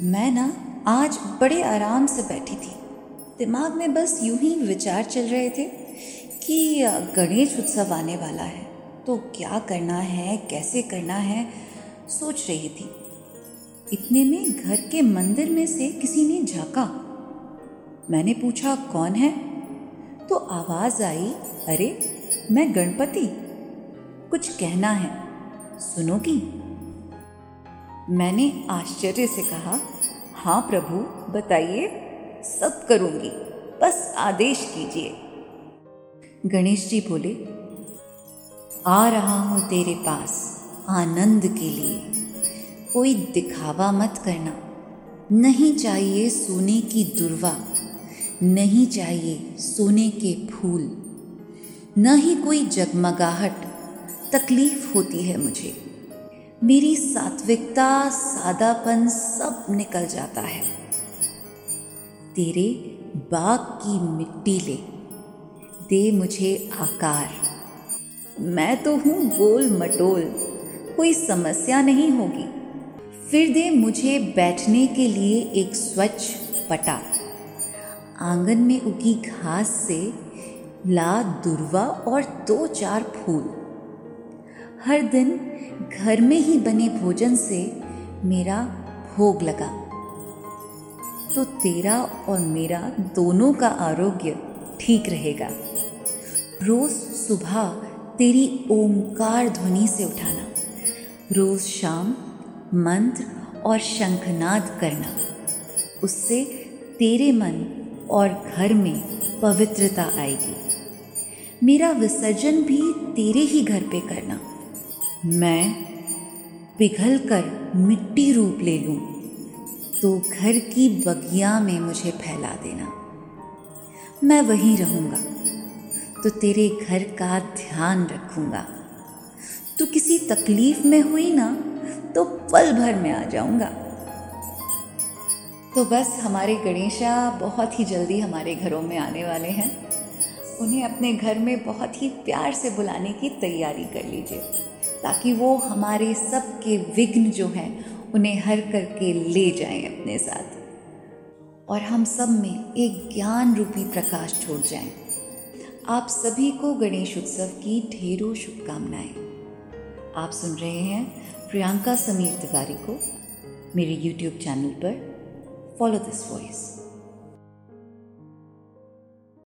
मैं ना आज बड़े आराम से बैठी थी। दिमाग में बस यूँ ही विचार चल रहे थे कि गणेश उत्सव आने वाला है तो क्या करना है, कैसे करना है, सोच रही थी। इतने में घर के मंदिर में से किसी ने झांका। मैंने पूछा, कौन है? तो आवाज़ आई, अरे, मैं गणपति। कुछ कहना है। सुनोगी? मैंने आश्चर्य से कहा हाँ प्रभु, बताइए, सब करूँगी, बस आदेश कीजिए। गणेश जी बोले, आ रहा हूँ तेरे पास, आनंद के लिए। कोई दिखावा मत करना। नहीं चाहिए सोने की दुर्वा, नहीं चाहिए सोने के फूल। न ही कोई जगमगाहट, तकलीफ़ होती है मुझे। मेरी सात्विकता, सादापन सब निकल जाता है। तेरे बाग की मिट्टी ले, दे मुझे आकार। मैं तो हूँ गोल मटोल, कोई समस्या नहीं होगी। फिर दे मुझे बैठने के लिए एक स्वच्छ पटा। आँगन में उगी घास से ला दुर्वा और दो चार फूल। हर दिन घर में ही बने भोजन से मेरा भोग लगा। तो तेरा और मेरा दोनों का आरोग्य ठीक रहेगा। रोज सुबह तेरी ओंकार ध्वनि से उठाना। रोज शाम मंत्र और शंखनाद करना। उससे तेरे मन और घर में पवित्रता आएगी। मेरा विसर्जन भी तेरे ही घर पे करना। मैं पिघल कर मिट्टी रूप ले लूँ तो घर की बगिया में मुझे फैला देना। मैं वहीं रहूँगा तो तेरे घर का ध्यान रखूँगा। तू किसी तकलीफ़ में हुई ना तो पल भर में आ जाऊँगा। तो बस हमारे गणेशा बहुत ही जल्दी हमारे घरों में आने वाले हैं। उन्हें अपने घर में बहुत ही प्यार से बुलाने की तैयारी कर लीजिए। ताकि वो हमारे सब के विघ्न जो हैं, उन्हें हर करके ले जाएँ अपने साथ और हम सब में एक ज्ञान रूपी प्रकाश छोड़ जाएँ। आप सभी को गणेश उत्सव की ढेरों शुभकामनाएँ आप सुन रहे हैं प्रियंका समीर तिवारी को मेरे YouTube चैनल पर फॉलो दिस voice.